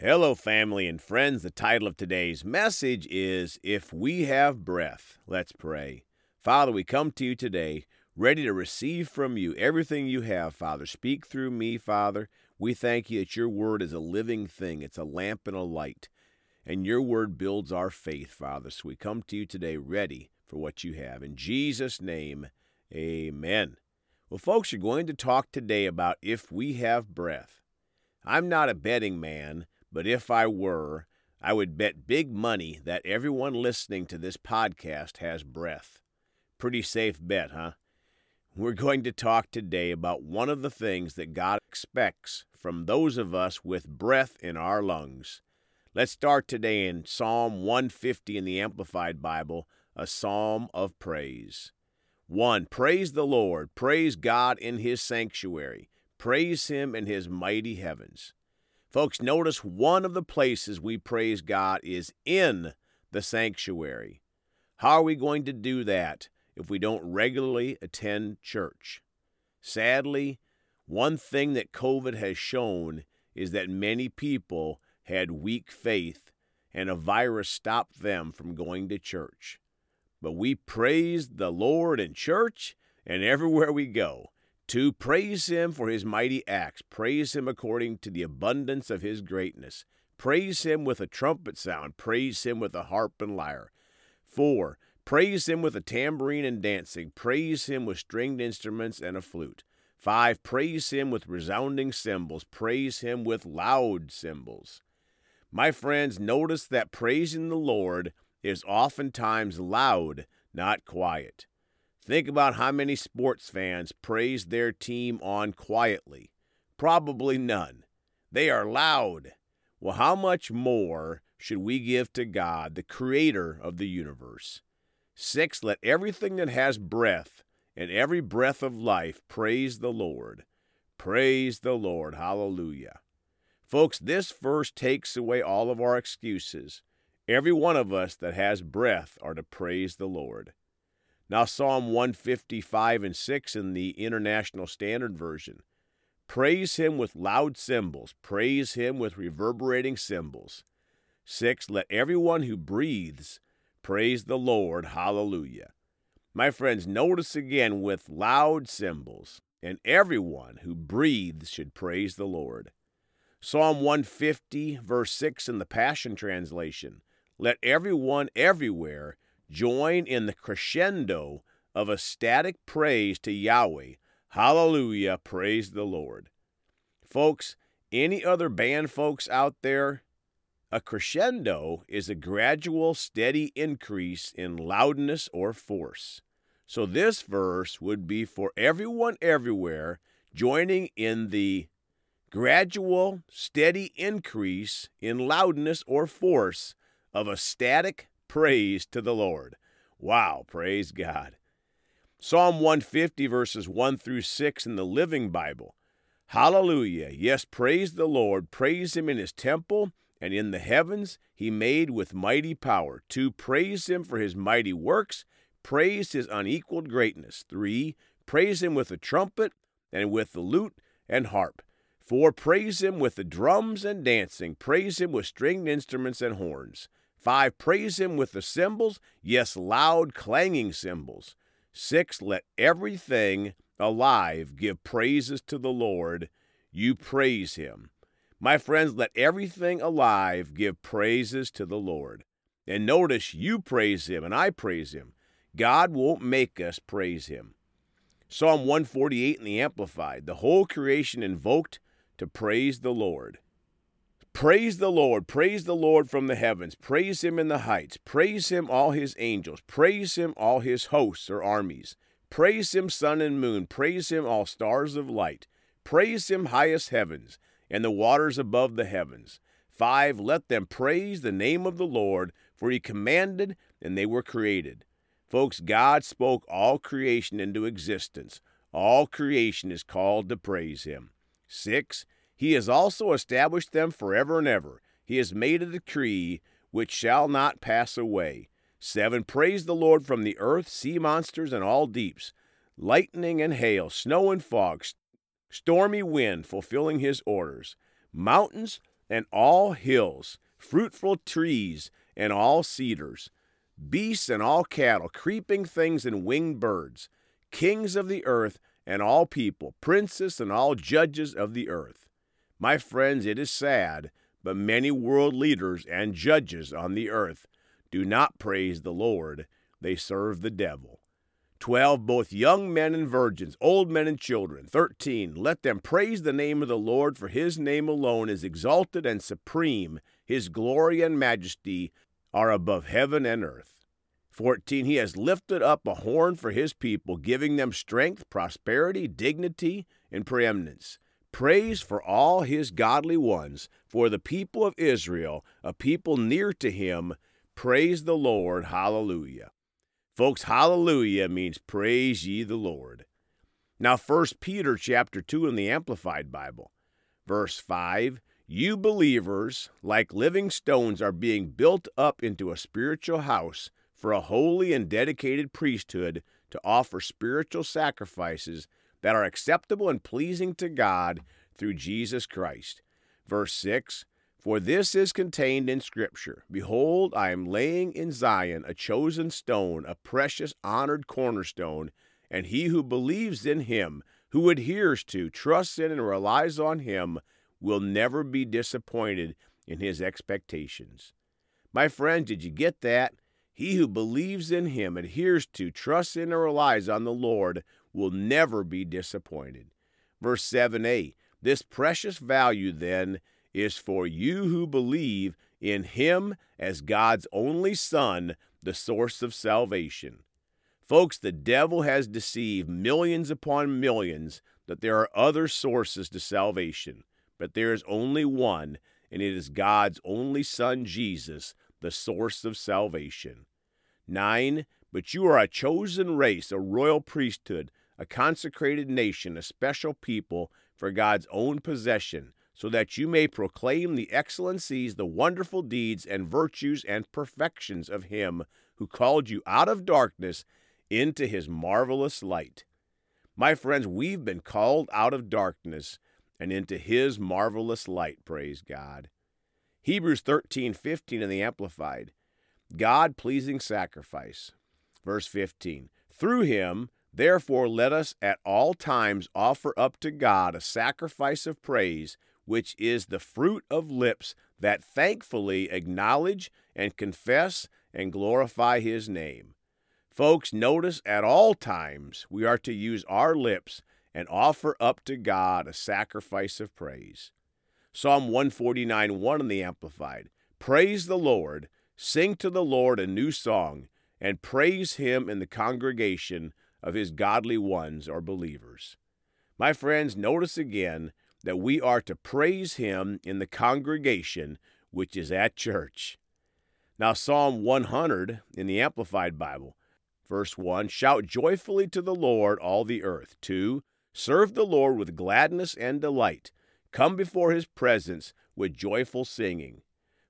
Hello, family and friends. The title of today's message is If We Have Breath. Let's pray. Father, we come to you today ready to receive from you everything you have, Father. Speak through me, Father. We thank you that your word is a living thing, it's a lamp and a light. And your word builds our faith, Father. So we come to you today ready for what you have. In Jesus' name, amen. Well, folks, you're going to talk today about if we have breath. I'm not a betting man but if I were, I would bet big money that everyone listening to this podcast has breath. Pretty safe bet, huh? We're going to talk today about one of the things that God expects from those of us with breath in our lungs. Let's start today in Psalm 150 in the Amplified Bible, a psalm of praise. 1. Praise the Lord. Praise God in his sanctuary. Praise him in his mighty heavens. Folks, notice one of the places we praise God is in the sanctuary. How are we going to do that if we don't regularly attend church? Sadly, one thing that COVID has shown is that many people had weak faith and a virus stopped them from going to church. But we praise the Lord in church and everywhere we go. Two, praise him for his mighty acts. Praise him according to the abundance of his greatness. Praise him with a trumpet sound. Praise him with a harp and lyre. Four, praise him with a tambourine and dancing. Praise him with stringed instruments and a flute. Five, praise him with resounding cymbals. Praise him with loud cymbals. My friends, notice that praising the Lord is oftentimes loud, not quiet. Think about how many sports fans praise their team on quietly. Probably none. They are loud. Well, how much more should we give to God, the creator of the universe? Six, let everything that has breath and every breath of life praise the Lord. Praise the Lord. Hallelujah. Folks, this verse takes away all of our excuses. Every one of us that has breath are to praise the Lord. Now, Psalm 155 and 6 in the International Standard Version. Praise him with loud cymbals, praise him with reverberating cymbals. 6. Let everyone who breathes praise the Lord. Hallelujah. My friends, notice again with loud cymbals, and everyone who breathes should praise the Lord. Psalm 150, verse 6 in the Passion Translation. Let everyone everywhere join in the crescendo of ecstatic praise to Yahweh. Hallelujah, praise the Lord. Folks, any other band folks out there? A crescendo is a gradual, steady increase in loudness or force. So this verse would be for everyone everywhere joining in the gradual, steady increase in loudness or force of a static praise to the Lord. Wow, praise God. Psalm 150, verses 1 through 6 in the Living Bible. Hallelujah. Yes, praise the Lord. Praise him in his temple and in the heavens he made with mighty power. 2. Praise him for his mighty works. Praise his unequaled greatness. 3. Praise him with the trumpet and with the lute and harp. 4. Praise him with the drums and dancing. Praise him with stringed instruments and horns. Five, praise him with the cymbals, yes, loud clanging cymbals. Six, let everything alive give praises to the Lord. You praise him. My friends, let everything alive give praises to the Lord. And notice you praise him and I praise him. God won't make us praise him. Psalm 148 in the Amplified the whole creation invoked to praise the Lord. Praise the Lord. Praise the Lord from the heavens. Praise him in the heights. Praise him, all his angels. Praise him, all his hosts or armies. Praise him, sun and moon. Praise him, all stars of light. Praise him, highest heavens, and the waters above the heavens. 5. Let them praise the name of the Lord, for he commanded, and they were created. Folks, God spoke all creation into existence. All creation is called to praise him. 6. He has also established them forever and ever. He has made a decree which shall not pass away. 7. Praise the Lord from the earth, sea monsters, and all deeps, lightning and hail, snow and fog, stormy wind, fulfilling his orders, mountains, and all hills, fruitful trees, and all cedars, beasts and all cattle, creeping things and winged birds, kings of the earth and all people, princes and all judges of the earth. My friends, it is sad, but many world leaders and judges on the earth do not praise the Lord, they serve the devil. 12. Both young men and virgins, old men and children. 13. Let them praise the name of the Lord, for his name alone is exalted and supreme. His glory and majesty are above heaven and earth. 14. He has lifted up a horn for his people, giving them strength, prosperity, dignity, and preeminence. Praise for all his godly ones, for the people of Israel, a people near to him. Praise the Lord. Hallelujah. Folks, hallelujah means praise ye the Lord. Now 1 Peter chapter 2 in the Amplified Bible, verse 5, you believers, like living stones, are being built up into a spiritual house for a holy and dedicated priesthood to offer spiritual sacrifices that are acceptable and pleasing to God through Jesus Christ. Verse 6 For this is contained in Scripture Behold, I am laying in Zion a chosen stone, a precious, honored cornerstone, and he who believes in him, who adheres to, trusts in, and relies on him, will never be disappointed in his expectations. My friends, did you get that? He who believes in him, adheres to, trusts in, and relies on the Lord will never be disappointed. Verse 7a This precious value, then, is for you who believe in him as God's only Son, the source of salvation. Folks, the devil has deceived millions upon millions that there are other sources to salvation, but there is only one, and it is God's only Son, Jesus, the source of salvation. 9. But you are a chosen race, a royal priesthood, a consecrated nation, a special people for God's own possession, so that you may proclaim the excellencies, the wonderful deeds, and virtues and perfections of Him who called you out of darkness into His marvelous light. My friends, we've been called out of darkness and into His marvelous light, praise God. Hebrews 13 15 in the Amplified. God pleasing sacrifice. Verse 15. Through him, therefore, let us at all times offer up to God a sacrifice of praise, which is the fruit of lips that thankfully acknowledge and confess and glorify his name. Folks, notice at all times we are to use our lips and offer up to God a sacrifice of praise. Psalm 149 1 in the Amplified. Praise the Lord, sing to the Lord a new song and praise him in the congregation of his godly ones or believers. My friends, notice again that we are to praise him in the congregation which is at church. Now, Psalm 100 in the Amplified Bible, verse 1 Shout joyfully to the Lord, all the earth. 2 Serve the Lord with gladness and delight. Come before his presence with joyful singing.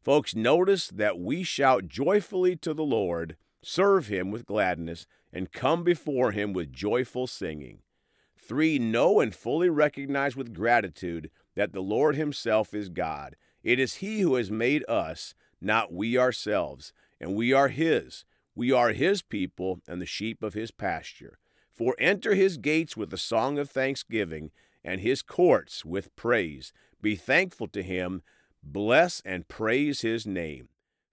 Folks, notice that we shout joyfully to the Lord serve him with gladness, and come before him with joyful singing. Three, know and fully recognize with gratitude that the Lord himself is God. It is he who has made us, not we ourselves, and we are his. We are his people and the sheep of his pasture. For enter his gates with a song of thanksgiving, and his courts with praise. Be thankful to him, bless and praise his name.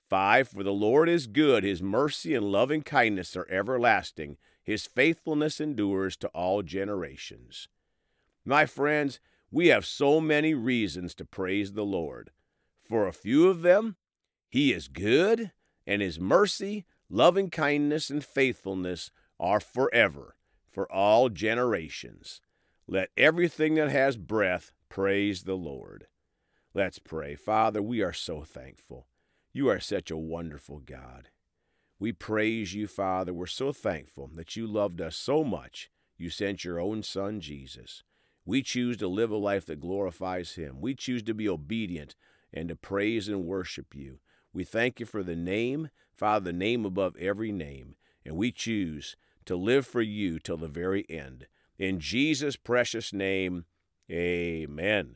5 For the Lord is good, his mercy and loving kindness are everlasting, his faithfulness endures to all generations. My friends, we have so many reasons to praise the Lord. For a few of them, he is good, and his mercy, loving kindness, and faithfulness are forever, for all generations. Let everything that has breath praise the Lord. Let's pray. Father, we are so thankful. You are such a wonderful God. We praise you, Father. We're so thankful that you loved us so much. You sent your own Son, Jesus. We choose to live a life that glorifies Him. We choose to be obedient and to praise and worship you. We thank you for the name, Father, the name above every name. And we choose to live for you till the very end. In Jesus' precious name, amen.